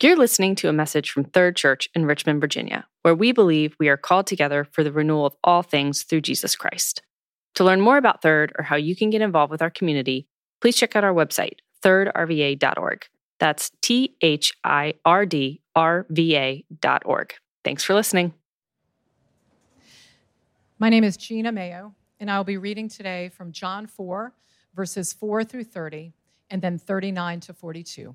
You're listening to a message from Third Church in Richmond, Virginia, where we believe we are called together for the renewal of all things through Jesus Christ. To learn more about Third or how you can get involved with our community, please check out our website, thirdrva.org. That's T H I R D R V A.org. Thanks for listening. My name is Gina Mayo, and I will be reading today from John 4, verses 4 through 30, and then 39 to 42.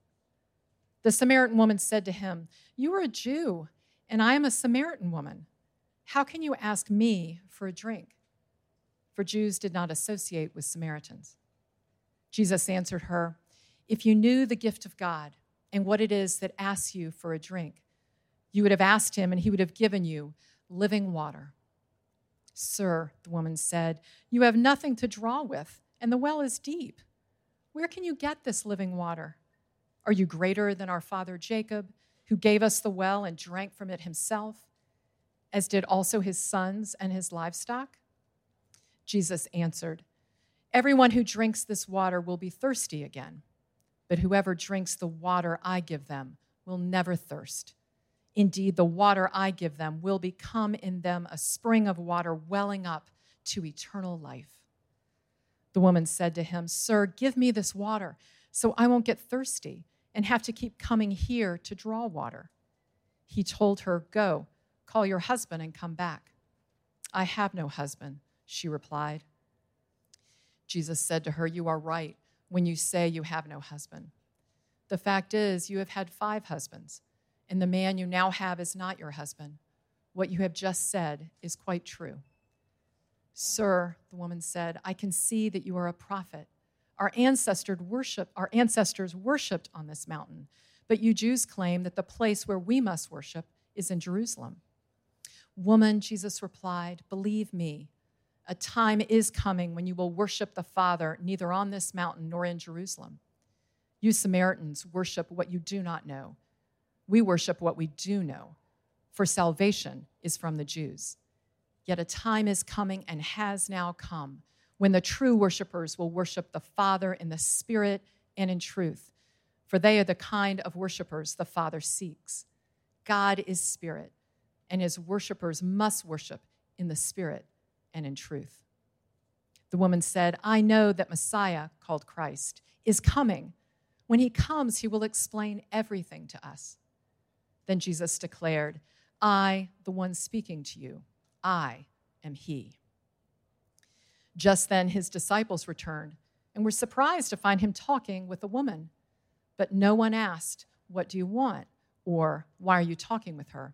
The Samaritan woman said to him, You are a Jew, and I am a Samaritan woman. How can you ask me for a drink? For Jews did not associate with Samaritans. Jesus answered her, If you knew the gift of God and what it is that asks you for a drink, you would have asked him, and he would have given you living water. Sir, the woman said, You have nothing to draw with, and the well is deep. Where can you get this living water? Are you greater than our father Jacob, who gave us the well and drank from it himself, as did also his sons and his livestock? Jesus answered, Everyone who drinks this water will be thirsty again, but whoever drinks the water I give them will never thirst. Indeed, the water I give them will become in them a spring of water welling up to eternal life. The woman said to him, Sir, give me this water so I won't get thirsty and have to keep coming here to draw water. He told her, Go, call your husband and come back. I have no husband, she replied. Jesus said to her, You are right when you say you have no husband. The fact is, you have had five husbands, and the man you now have is not your husband. What you have just said is quite true. Sir, the woman said, I can see that you are a prophet. Our ancestors worship, our ancestors worshipped on this mountain, but you Jews claim that the place where we must worship is in Jerusalem. Woman, Jesus replied, believe me, a time is coming when you will worship the Father neither on this mountain nor in Jerusalem. You Samaritans worship what you do not know. We worship what we do know, for salvation is from the Jews. Yet a time is coming and has now come when the true worshipers will worship the Father in the Spirit and in truth, for they are the kind of worshipers the Father seeks. God is Spirit, and his worshipers must worship in the Spirit and in truth. The woman said, I know that Messiah, called Christ, is coming. When he comes, he will explain everything to us. Then Jesus declared, I, the one speaking to you, I am he. Just then, his disciples returned and were surprised to find him talking with a woman. But no one asked, What do you want? or Why are you talking with her?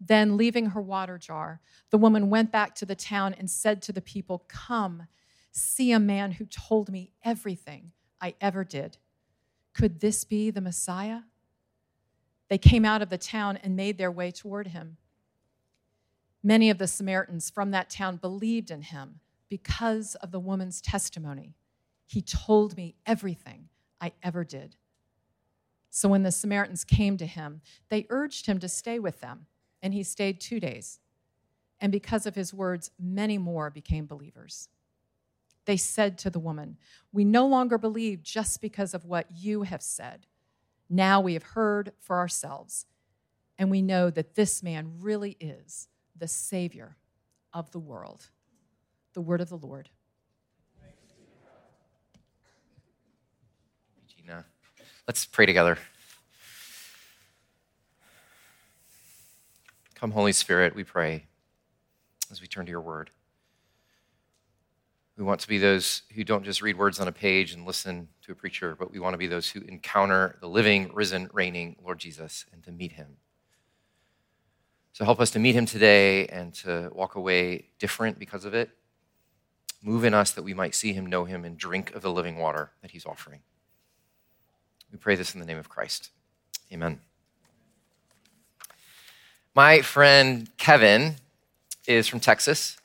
Then, leaving her water jar, the woman went back to the town and said to the people, Come, see a man who told me everything I ever did. Could this be the Messiah? They came out of the town and made their way toward him. Many of the Samaritans from that town believed in him because of the woman's testimony. He told me everything I ever did. So when the Samaritans came to him, they urged him to stay with them, and he stayed two days. And because of his words, many more became believers. They said to the woman, We no longer believe just because of what you have said. Now we have heard for ourselves, and we know that this man really is the Savior of the world the word of the Lord. Gina, let's pray together. Come, Holy Spirit, we pray as we turn to your word. We want to be those who don't just read words on a page and listen to a preacher, but we want to be those who encounter the living, risen, reigning Lord Jesus and to meet him. So help us to meet him today and to walk away different because of it, Move in us that we might see him, know him, and drink of the living water that he's offering. We pray this in the name of Christ. Amen. My friend Kevin is from Texas,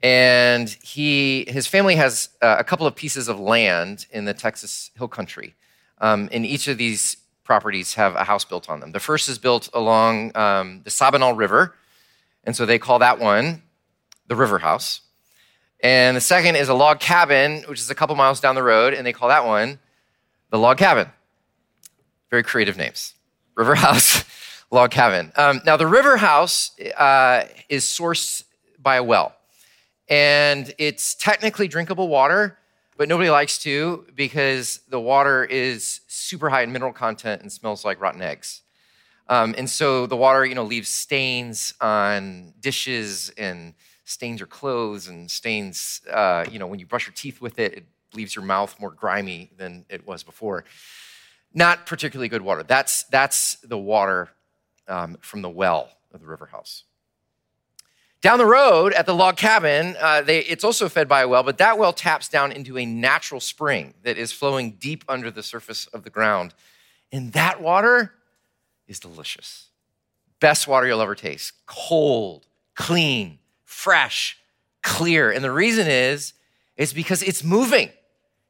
and he his family has uh, a couple of pieces of land in the Texas Hill Country. Um, and each of these properties have a house built on them. The first is built along um, the Sabinal River, and so they call that one the River House. And the second is a log cabin, which is a couple miles down the road, and they call that one the log cabin. Very creative names. River House, log cabin. Um, now, the River House uh, is sourced by a well, and it's technically drinkable water, but nobody likes to because the water is super high in mineral content and smells like rotten eggs. Um, and so the water, you know, leaves stains on dishes and stains your clothes and stains, uh, you know, when you brush your teeth with it, it leaves your mouth more grimy than it was before. Not particularly good water. That's, that's the water um, from the well of the river house. Down the road at the log cabin, uh, they, it's also fed by a well, but that well taps down into a natural spring that is flowing deep under the surface of the ground. And that water is delicious. Best water you'll ever taste. Cold, clean, fresh, clear. And the reason is, is because it's moving,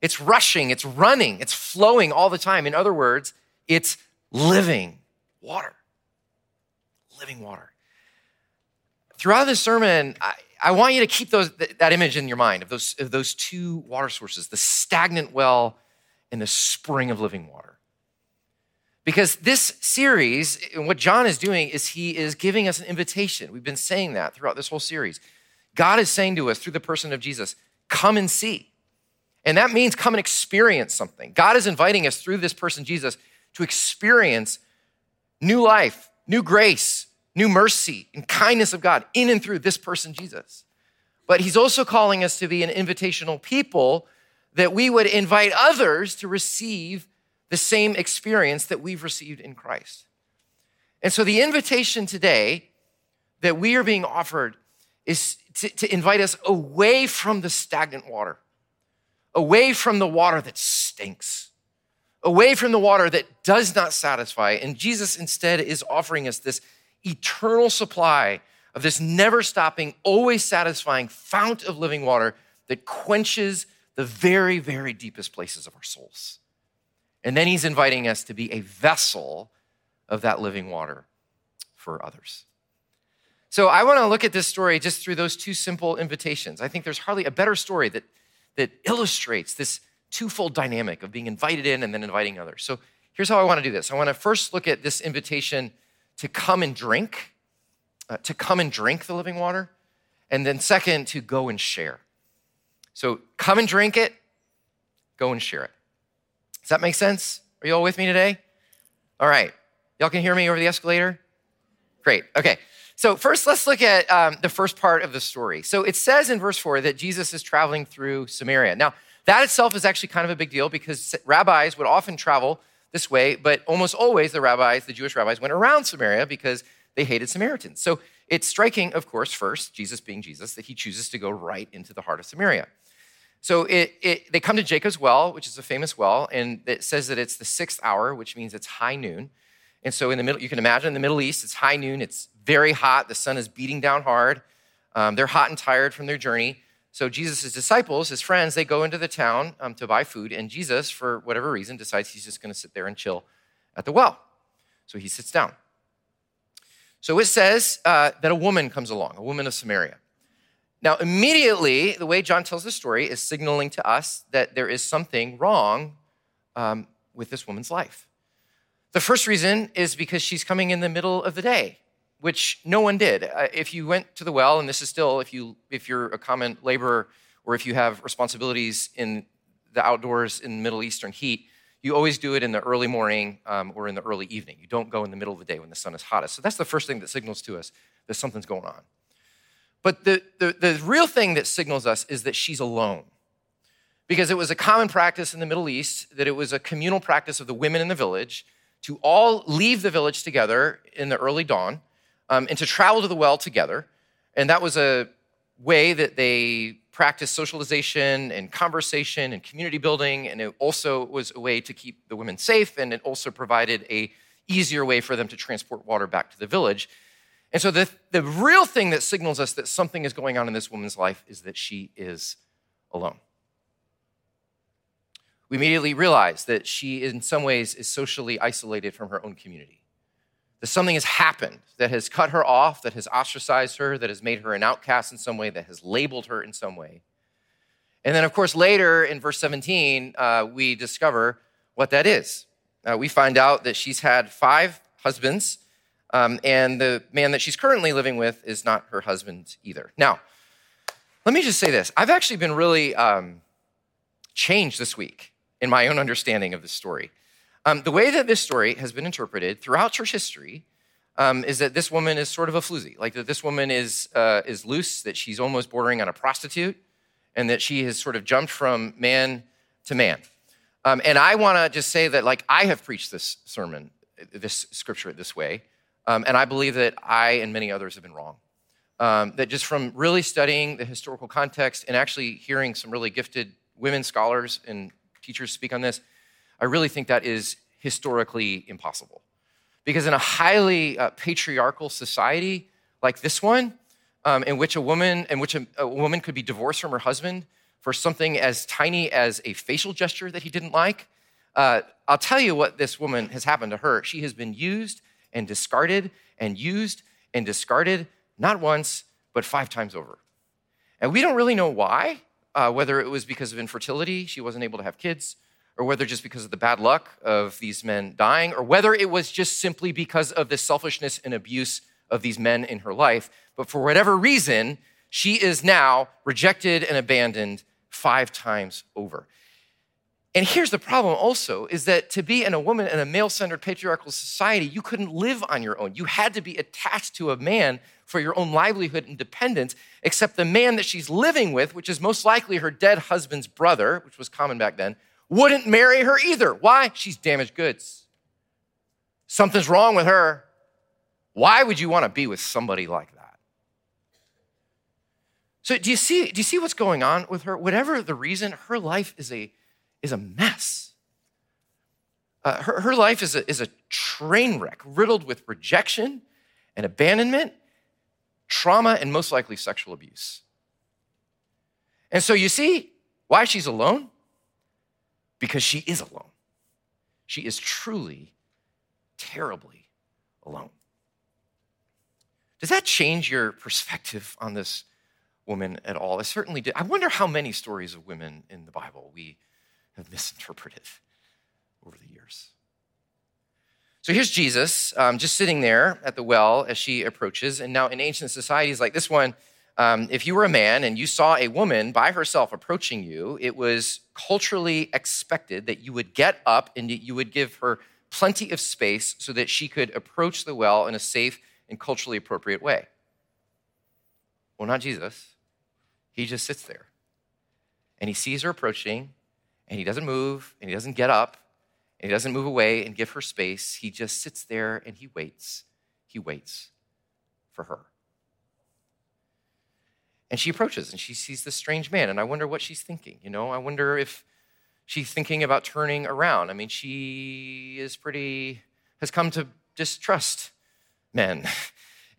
it's rushing, it's running, it's flowing all the time. In other words, it's living water. Living water. Throughout this sermon, I, I want you to keep those, that image in your mind of those, of those two water sources the stagnant well and the spring of living water. Because this series, and what John is doing, is he is giving us an invitation. We've been saying that throughout this whole series. God is saying to us through the person of Jesus, come and see. And that means come and experience something. God is inviting us through this person, Jesus, to experience new life, new grace, new mercy, and kindness of God in and through this person, Jesus. But he's also calling us to be an invitational people that we would invite others to receive the same experience that we've received in Christ. And so the invitation today that we are being offered is to, to, invite us away from the stagnant water, away from the water that stinks, away from the water that does not satisfy. And Jesus instead is offering us this eternal supply of this never stopping, always satisfying fount of living water that quenches the very, very deepest places of our souls. And then he's inviting us to be a vessel of that living water for others. So I want to look at this story just through those two simple invitations. I think there's hardly a better story that, that illustrates this twofold dynamic of being invited in and then inviting others. So here's how I want to do this I want to first look at this invitation to come and drink, uh, to come and drink the living water, and then second, to go and share. So come and drink it, go and share it. Does that make sense? Are you all with me today? All right. Y'all can hear me over the escalator? Great. Okay. So, first, let's look at um, the first part of the story. So, it says in verse 4 that Jesus is traveling through Samaria. Now, that itself is actually kind of a big deal because rabbis would often travel this way, but almost always the rabbis, the Jewish rabbis, went around Samaria because they hated Samaritans. So, it's striking, of course, first, Jesus being Jesus, that he chooses to go right into the heart of Samaria. So it, it, they come to Jacob's well, which is a famous well, and it says that it's the sixth hour, which means it's high noon. And so in the middle, you can imagine in the Middle East, it's high noon, it's very hot, the sun is beating down hard. Um, they're hot and tired from their journey. So Jesus' disciples, his friends, they go into the town um, to buy food, and Jesus, for whatever reason, decides he's just going to sit there and chill at the well. So he sits down. So it says uh, that a woman comes along, a woman of Samaria. Now, immediately, the way John tells the story is signaling to us that there is something wrong um, with this woman's life. The first reason is because she's coming in the middle of the day, which no one did. Uh, if you went to the well, and this is still if you if you're a common laborer or if you have responsibilities in the outdoors in Middle Eastern heat, you always do it in the early morning um, or in the early evening. You don't go in the middle of the day when the sun is hottest. So that's the first thing that signals to us that something's going on. But the, the, the real thing that signals us is that she's alone. Because it was a common practice in the Middle East that it was a communal practice of the women in the village to all leave the village together in the early dawn um, and to travel to the well together. And that was a way that they practiced socialization and conversation and community building. And it also was a way to keep the women safe. And it also provided a easier way for them to transport water back to the village. And so the, the real thing that signals us that something is going on in this woman's life is that she is alone. We immediately realize that she, in some ways, is socially isolated from her own community. That something has happened that has cut her off, that has ostracized her, that has made her an outcast in some way, that has labeled her in some way. And then, of course, later in verse 17, uh, we discover what that is. Uh, we find out that she's had five husbands um, and the man that she's currently living with is not her husband either. Now, let me just say this I've actually been really um, changed this week in my own understanding of this story. Um, the way that this story has been interpreted throughout church history um, is that this woman is sort of a floozy, like that this woman is, uh, is loose, that she's almost bordering on a prostitute, and that she has sort of jumped from man to man. Um, and I want to just say that, like, I have preached this sermon, this scripture this way. Um, and I believe that I and many others have been wrong. Um, that just from really studying the historical context and actually hearing some really gifted women scholars and teachers speak on this, I really think that is historically impossible. Because in a highly uh, patriarchal society like this one, um, in which a woman, in which a, a woman could be divorced from her husband for something as tiny as a facial gesture that he didn't like, uh, I'll tell you what this woman has happened to her. She has been used and discarded and used and discarded, not once, but five times over. And we don't really know why, uh, whether it was because of infertility, she wasn't able to have kids, or whether just because of the bad luck of these men dying, or whether it was just simply because of the selfishness and abuse of these men in her life. But for whatever reason, she is now rejected and abandoned five times over. And here's the problem also is that to be in a woman in a male centered patriarchal society, you couldn't live on your own. You had to be attached to a man for your own livelihood and dependence, except the man that she's living with, which is most likely her dead husband's brother, which was common back then, wouldn't marry her either. Why? She's damaged goods. Something's wrong with her. Why would you want to be with somebody like that? So do you see do you see what's going on with her? Whatever the reason, her life is a is a mess. Uh, her, her life is a, is a train wreck, riddled with rejection and abandonment, trauma, and most likely sexual abuse. And so you see why she's alone? Because she is alone. She is truly, terribly alone. Does that change your perspective on this woman at all? It certainly did. I wonder how many stories of women in the Bible we have misinterpreted over the years. So here's Jesus um, just sitting there at the well as she approaches. And now, in ancient societies like this one, um, if you were a man and you saw a woman by herself approaching you, it was culturally expected that you would get up and you would give her plenty of space so that she could approach the well in a safe and culturally appropriate way. Well, not Jesus. He just sits there and he sees her approaching and he doesn't move and he doesn't get up and he doesn't move away and give her space. He just sits there and he waits. He waits for her. And she approaches and she sees this strange man. And I wonder what she's thinking. You know, I wonder if she's thinking about turning around. I mean, she is pretty, has come to distrust men.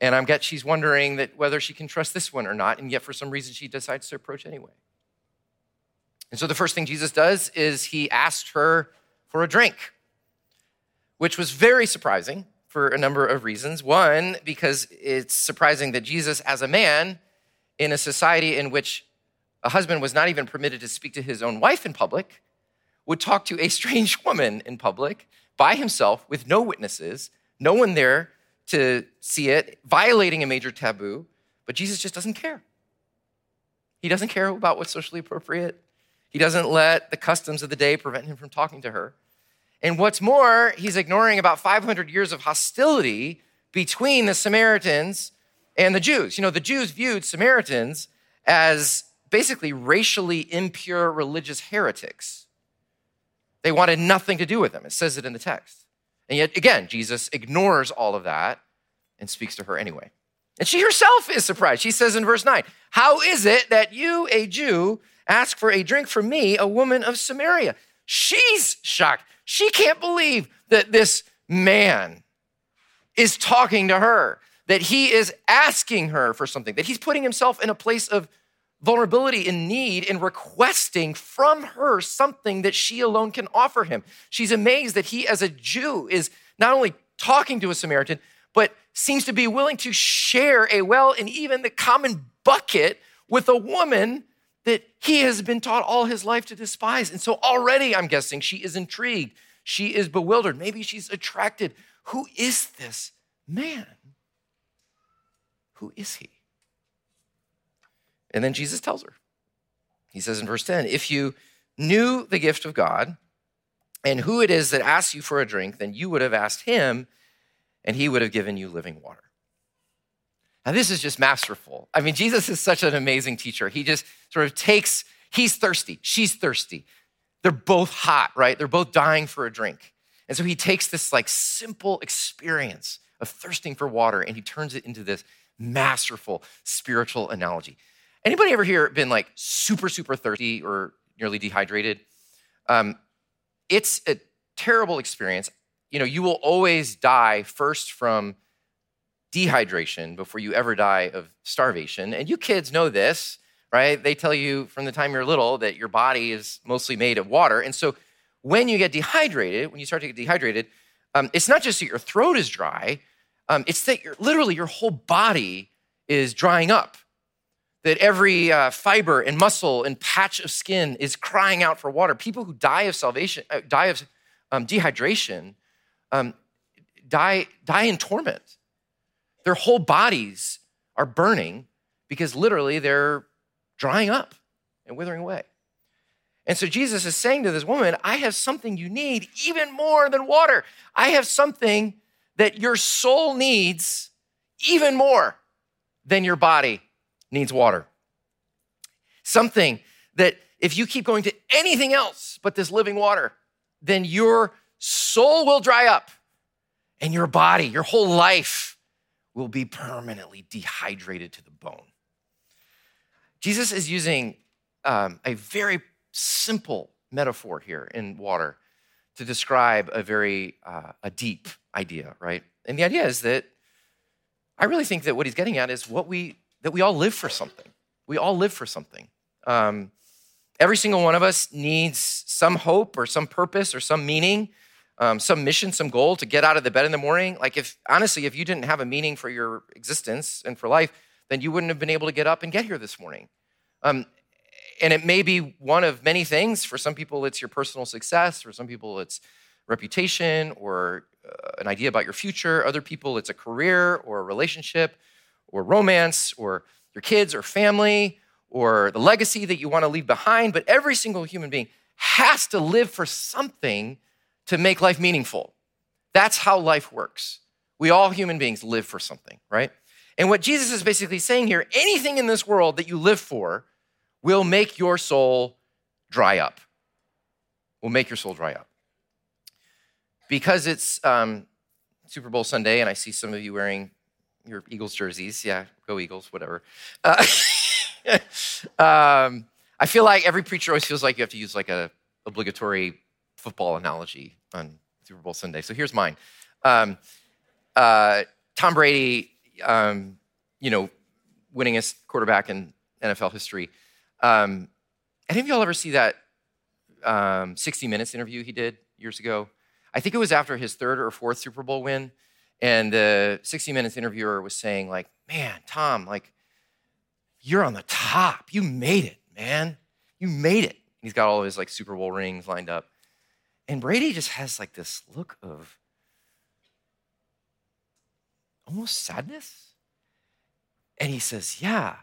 And I'm get she's wondering that whether she can trust this one or not. And yet, for some reason, she decides to approach anyway. And so the first thing Jesus does is he asked her for a drink, which was very surprising for a number of reasons. One, because it's surprising that Jesus, as a man, in a society in which a husband was not even permitted to speak to his own wife in public, would talk to a strange woman in public by himself with no witnesses, no one there to see it, violating a major taboo. But Jesus just doesn't care. He doesn't care about what's socially appropriate. He doesn't let the customs of the day prevent him from talking to her. And what's more, he's ignoring about 500 years of hostility between the Samaritans and the Jews. You know, the Jews viewed Samaritans as basically racially impure religious heretics. They wanted nothing to do with them. It says it in the text. And yet, again, Jesus ignores all of that and speaks to her anyway. And she herself is surprised. She says in verse 9, How is it that you, a Jew, ask for a drink from me, a woman of Samaria. She's shocked. She can't believe that this man is talking to her, that he is asking her for something, that he's putting himself in a place of vulnerability and need and requesting from her something that she alone can offer him. She's amazed that he, as a Jew, is not only talking to a Samaritan, but seems to be willing to share a well and even the common bucket with a woman that he has been taught all his life to despise. And so already, I'm guessing, she is intrigued. She is bewildered. Maybe she's attracted. Who is this man? Who is he? And then Jesus tells her. He says in verse 10 If you knew the gift of God and who it is that asks you for a drink, then you would have asked him, and he would have given you living water. Now, this is just masterful. I mean, Jesus is such an amazing teacher. He just sort of takes, he's thirsty, she's thirsty. They're both hot, right? They're both dying for a drink. And so he takes this like simple experience of thirsting for water and he turns it into this masterful spiritual analogy. Anybody ever here been like super, super thirsty or nearly dehydrated? Um, it's a terrible experience. You know, you will always die first from dehydration before you ever die of starvation. And you kids know this, right? They tell you from the time you're little that your body is mostly made of water. And so when you get dehydrated, when you start to get dehydrated, um, it's not just that your throat is dry, um, it's that you're, literally your whole body is drying up that every uh, fiber and muscle and patch of skin is crying out for water. People who die of salvation, uh, die of um, dehydration, um, die, die in torment. Their whole bodies are burning because literally they're drying up and withering away. And so Jesus is saying to this woman, I have something you need even more than water. I have something that your soul needs even more than your body needs water. Something that if you keep going to anything else but this living water, then your soul will dry up and your body, your whole life will be permanently dehydrated to the bone. Jesus is using um, a very simple metaphor here in water to describe a very uh, a deep idea, right? And the idea is that I really think that what he's getting at is what we that we all live for something. We all live for something. Um, every single one of us needs some hope or some purpose or some meaning, um, some mission, some goal to get out of the bed in the morning. Like, if honestly, if you didn't have a meaning for your existence and for life, then you wouldn't have been able to get up and get here this morning. Um, and it may be one of many things. For some people, it's your personal success. For some people, it's reputation or uh, an idea about your future. Other people, it's a career or a relationship or romance or your kids or family or the legacy that you want to leave behind. But every single human being has to live for something to make life meaningful. That's how life works. We all human beings live for something, right? And what Jesus is basically saying here anything in this world that you live for will make your soul dry up. Will make your soul dry up. Because it's um, Super Bowl Sunday, and I see some of you wearing your Eagles jerseys. Yeah, go Eagles, whatever. Uh, um, I feel like every preacher always feels like you have to use like a obligatory football analogy on Super Bowl Sunday. So here's mine. Um, uh, Tom Brady, um, you know, winningest quarterback in NFL history. Um, any of y'all ever see that um, 60 Minutes interview he did years ago? I think it was after his third or fourth Super Bowl win. And the 60 Minutes interviewer was saying, like, man, Tom, like, you're on the top. You made it, man. You made it. He's got all of his like Super Bowl rings lined up. And Brady just has like this look of almost sadness. And he says, Yeah.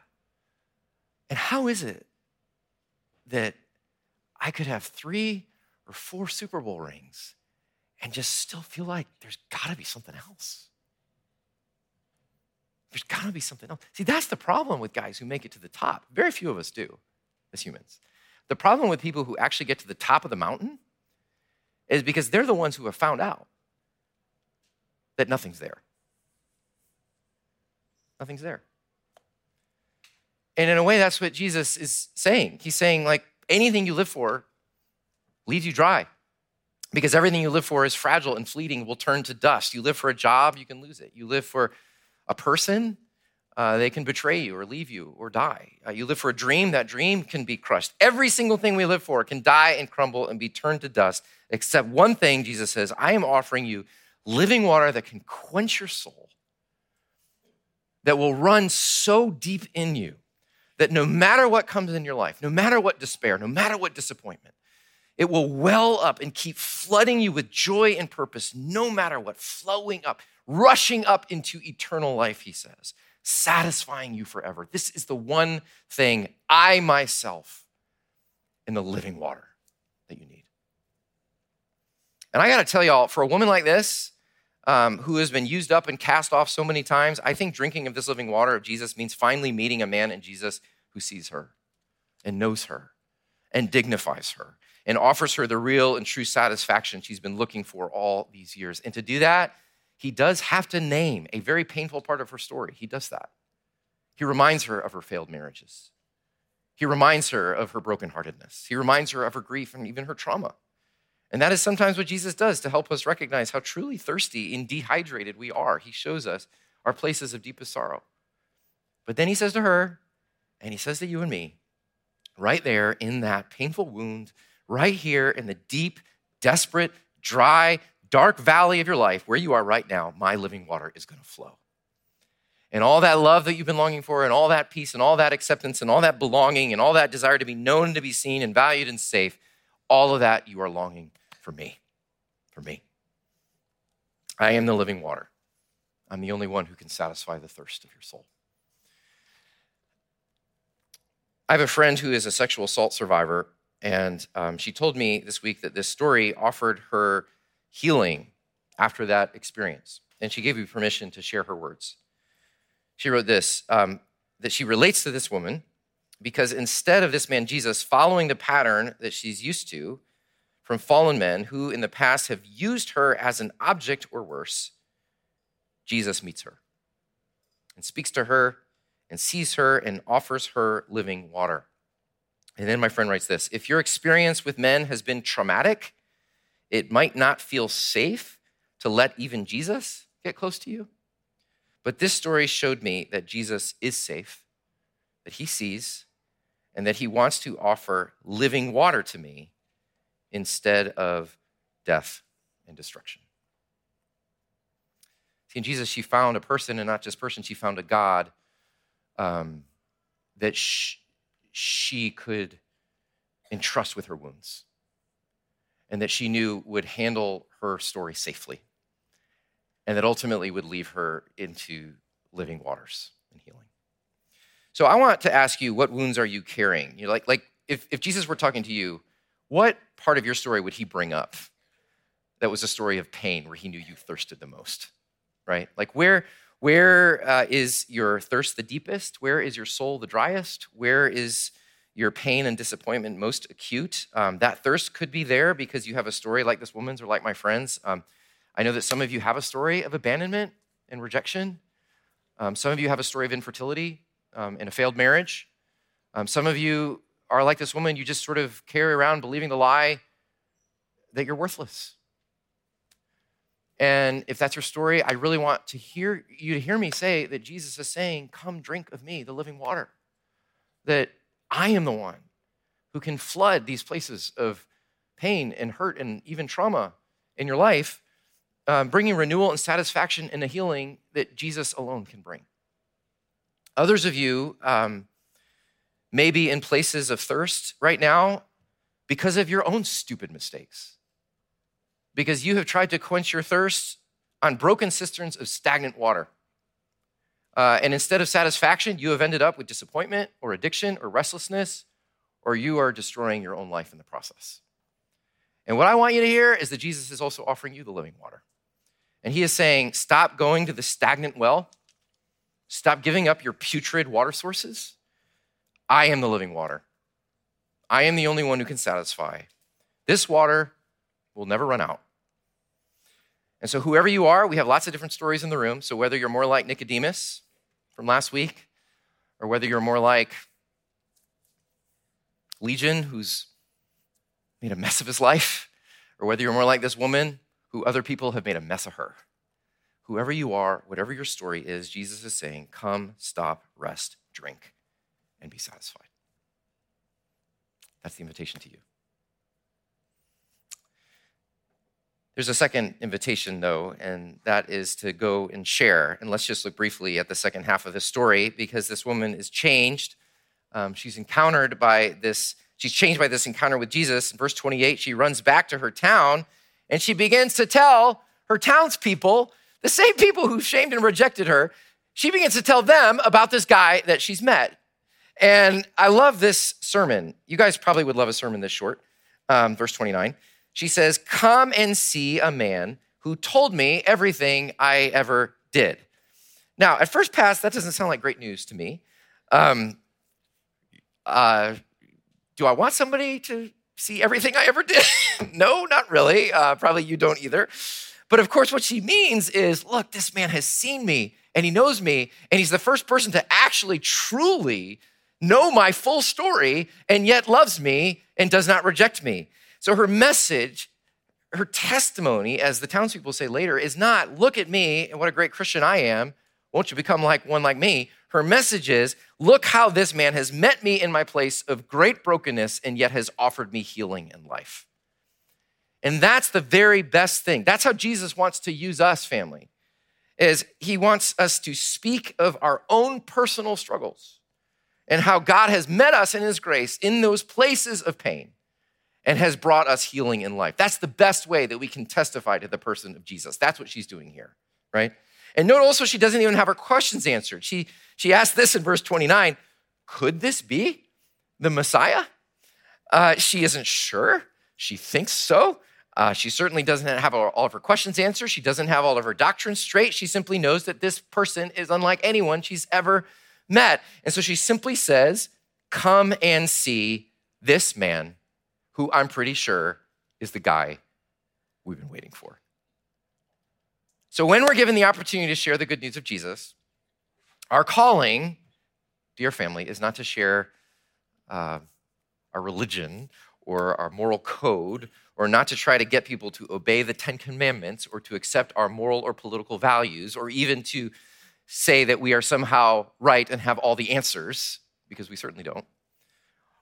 And how is it that I could have three or four Super Bowl rings and just still feel like there's got to be something else. There's got to be something else. See, that's the problem with guys who make it to the top. Very few of us do as humans. The problem with people who actually get to the top of the mountain is because they're the ones who have found out that nothing's there. Nothing's there. And in a way, that's what Jesus is saying. He's saying, like, anything you live for leaves you dry because everything you live for is fragile and fleeting, will turn to dust. You live for a job, you can lose it. You live for a person, uh, they can betray you or leave you or die. Uh, you live for a dream, that dream can be crushed. Every single thing we live for can die and crumble and be turned to dust, except one thing Jesus says I am offering you living water that can quench your soul, that will run so deep in you that no matter what comes in your life, no matter what despair, no matter what disappointment, it will well up and keep flooding you with joy and purpose, no matter what, flowing up, rushing up into eternal life, he says satisfying you forever. This is the one thing I myself in the living water that you need. And I got to tell y'all, for a woman like this, um, who has been used up and cast off so many times, I think drinking of this living water of Jesus means finally meeting a man in Jesus who sees her and knows her and dignifies her and offers her the real and true satisfaction she's been looking for all these years. And to do that, he does have to name a very painful part of her story. He does that. He reminds her of her failed marriages. He reminds her of her brokenheartedness. He reminds her of her grief and even her trauma. And that is sometimes what Jesus does to help us recognize how truly thirsty and dehydrated we are. He shows us our places of deepest sorrow. But then he says to her, and he says to you and me, right there in that painful wound, right here in the deep, desperate, dry, dark valley of your life, where you are right now, my living water is going to flow. And all that love that you've been longing for, and all that peace, and all that acceptance, and all that belonging, and all that desire to be known, to be seen, and valued, and safe, all of that you are longing for me. For me. I am the living water. I'm the only one who can satisfy the thirst of your soul. I have a friend who is a sexual assault survivor, and um, she told me this week that this story offered her healing after that experience. And she gave me permission to share her words. She wrote this um, that she relates to this woman because instead of this man Jesus following the pattern that she's used to from fallen men who in the past have used her as an object or worse, Jesus meets her and speaks to her and sees her and offers her living water. And then my friend writes this If your experience with men has been traumatic, it might not feel safe to let even Jesus get close to you. But this story showed me that Jesus is safe, that he sees, and that he wants to offer living water to me instead of death and destruction. See, in Jesus, she found a person, and not just person, she found a God um, that sh- she could entrust with her wounds and that she knew would handle her story safely and that ultimately would leave her into living waters and healing. So I want to ask you, what wounds are you carrying? You know, like, like if, if Jesus were talking to you, what part of your story would he bring up that was a story of pain where he knew you thirsted the most? Right? Like where where uh, is your thirst the deepest? Where is your soul the driest? Where is your pain and disappointment most acute, um, that thirst could be there because you have a story like this woman's or like my friend's. Um, I know that some of you have a story of abandonment and rejection. Um, some of you have a story of infertility um, and a failed marriage. Um, some of you are like this woman, you just sort of carry around believing the lie that you're worthless. And if that's your story, I really want to hear you to hear me say that Jesus is saying, Come drink of me, the living water. That I am the one who can flood these places of pain and hurt and even trauma in your life, um, bringing renewal and satisfaction and a healing that Jesus alone can bring. Others of you um, may be in places of thirst right now because of your own stupid mistakes, because you have tried to quench your thirst on broken cisterns of stagnant water. Uh, and instead of satisfaction, you have ended up with disappointment or addiction or restlessness, or you are destroying your own life in the process. And what I want you to hear is that Jesus is also offering you the living water. And he is saying, stop going to the stagnant well, stop giving up your putrid water sources. I am the living water. I am the only one who can satisfy. This water will never run out. And so, whoever you are, we have lots of different stories in the room. So, whether you're more like Nicodemus, from last week, or whether you're more like Legion, who's made a mess of his life, or whether you're more like this woman who other people have made a mess of her, whoever you are, whatever your story is, Jesus is saying, come, stop, rest, drink, and be satisfied. That's the invitation to you. There's a second invitation, though, and that is to go and share. And let's just look briefly at the second half of the story because this woman is changed. Um, she's encountered by this, she's changed by this encounter with Jesus. In verse 28, she runs back to her town and she begins to tell her townspeople, the same people who shamed and rejected her, she begins to tell them about this guy that she's met. And I love this sermon. You guys probably would love a sermon this short. Um, verse 29. She says, Come and see a man who told me everything I ever did. Now, at first pass, that doesn't sound like great news to me. Um, uh, do I want somebody to see everything I ever did? no, not really. Uh, probably you don't either. But of course, what she means is look, this man has seen me and he knows me, and he's the first person to actually truly know my full story and yet loves me and does not reject me. So her message, her testimony, as the townspeople say later, is not look at me and what a great Christian I am. Won't you become like one like me? Her message is look how this man has met me in my place of great brokenness and yet has offered me healing and life. And that's the very best thing. That's how Jesus wants to use us, family. Is he wants us to speak of our own personal struggles and how God has met us in his grace in those places of pain and has brought us healing in life. That's the best way that we can testify to the person of Jesus. That's what she's doing here, right? And note also, she doesn't even have her questions answered. She, she asked this in verse 29 Could this be the Messiah? Uh, she isn't sure. She thinks so. Uh, she certainly doesn't have all of her questions answered. She doesn't have all of her doctrines straight. She simply knows that this person is unlike anyone she's ever met. And so she simply says, Come and see this man who I'm pretty sure is the guy we've been waiting for. So, when we're given the opportunity to share the good news of Jesus, our calling, dear family, is not to share uh, our religion or our moral code, or not to try to get people to obey the Ten Commandments or to accept our moral or political values, or even to say that we are somehow right and have all the answers, because we certainly don't.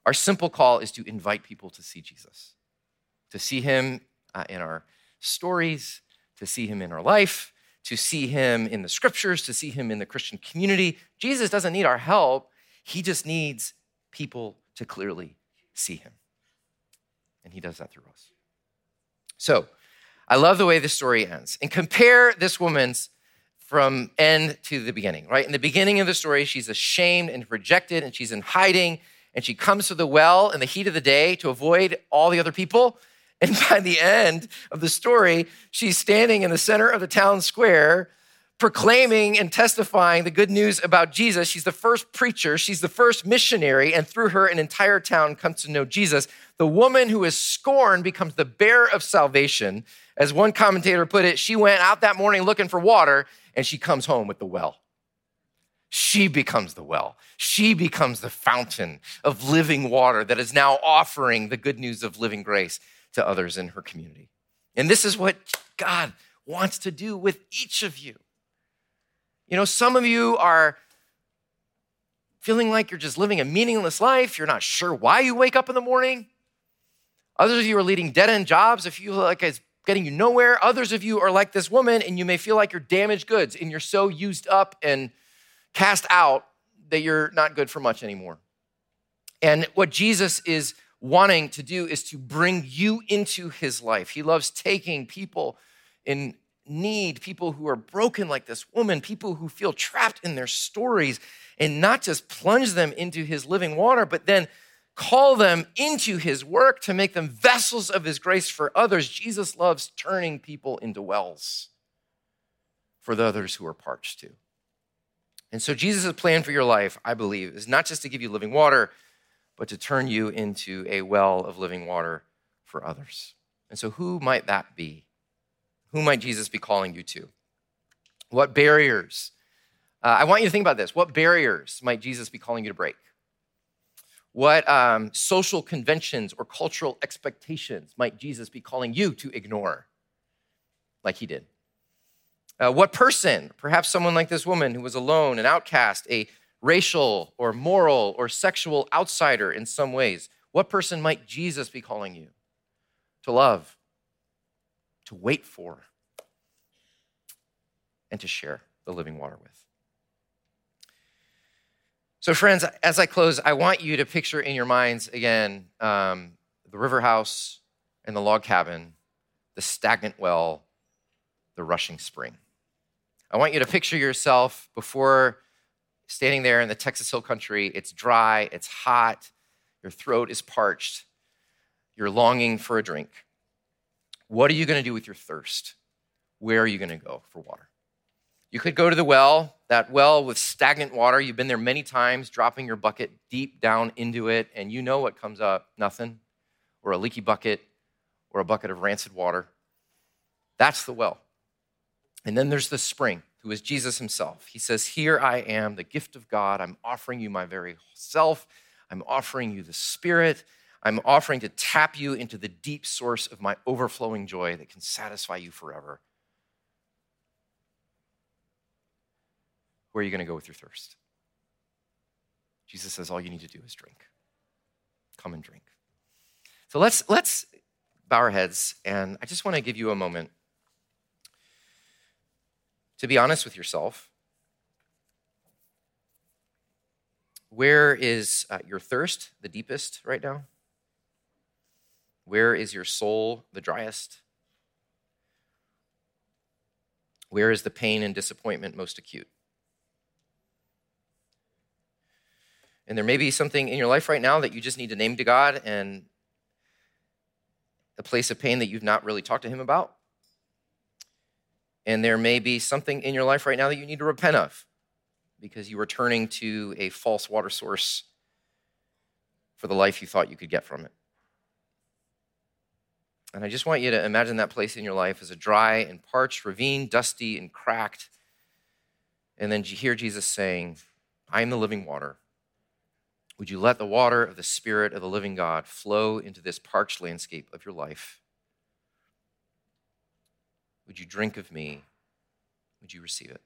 Our simple call is to invite people to see Jesus, to see him uh, in our stories, to see him in our life, to see him in the scriptures, to see him in the Christian community. Jesus doesn't need our help, he just needs people to clearly see him. And he does that through us. So, I love the way this story ends. And compare this woman's from end to the beginning, right? In the beginning of the story, she's ashamed and rejected, and she's in hiding and she comes to the well in the heat of the day to avoid all the other people. And by the end of the story, she's standing in the center of the town square, proclaiming and testifying the good news about Jesus. She's the first preacher, she's the first missionary, and through her, an entire town comes to know Jesus. The woman who is scorned becomes the bearer of salvation. As one commentator put it, she went out that morning looking for water, and she comes home with the well. She becomes the well. She becomes the fountain of living water that is now offering the good news of living grace to others in her community. And this is what God wants to do with each of you. You know, some of you are feeling like you're just living a meaningless life. You're not sure why you wake up in the morning. Others of you are leading dead end jobs. If you like it's getting you nowhere, others of you are like this woman and you may feel like you're damaged goods and you're so used up and cast out that you're not good for much anymore. And what Jesus is wanting to do is to bring you into his life. He loves taking people in need, people who are broken like this woman, people who feel trapped in their stories, and not just plunge them into his living water, but then call them into his work to make them vessels of his grace for others. Jesus loves turning people into wells for the others who are parched too. And so, Jesus' plan for your life, I believe, is not just to give you living water, but to turn you into a well of living water for others. And so, who might that be? Who might Jesus be calling you to? What barriers? Uh, I want you to think about this. What barriers might Jesus be calling you to break? What um, social conventions or cultural expectations might Jesus be calling you to ignore, like he did? Uh, what person, perhaps someone like this woman who was alone, an outcast, a racial or moral or sexual outsider in some ways, what person might Jesus be calling you to love, to wait for, and to share the living water with? So, friends, as I close, I want you to picture in your minds again um, the river house and the log cabin, the stagnant well, the rushing spring. I want you to picture yourself before standing there in the Texas Hill Country. It's dry, it's hot, your throat is parched, you're longing for a drink. What are you going to do with your thirst? Where are you going to go for water? You could go to the well, that well with stagnant water. You've been there many times, dropping your bucket deep down into it, and you know what comes up nothing, or a leaky bucket, or a bucket of rancid water. That's the well. And then there's the spring, who is Jesus himself. He says, Here I am, the gift of God. I'm offering you my very self. I'm offering you the Spirit. I'm offering to tap you into the deep source of my overflowing joy that can satisfy you forever. Where are you going to go with your thirst? Jesus says all you need to do is drink. Come and drink. So let's let's bow our heads and I just want to give you a moment to be honest with yourself. Where is uh, your thirst the deepest right now? Where is your soul the driest? Where is the pain and disappointment most acute? And there may be something in your life right now that you just need to name to God and a place of pain that you've not really talked to Him about. And there may be something in your life right now that you need to repent of because you were turning to a false water source for the life you thought you could get from it. And I just want you to imagine that place in your life as a dry and parched ravine, dusty and cracked. And then you hear Jesus saying, I am the living water. Would you let the water of the Spirit of the living God flow into this parched landscape of your life? Would you drink of me? Would you receive it?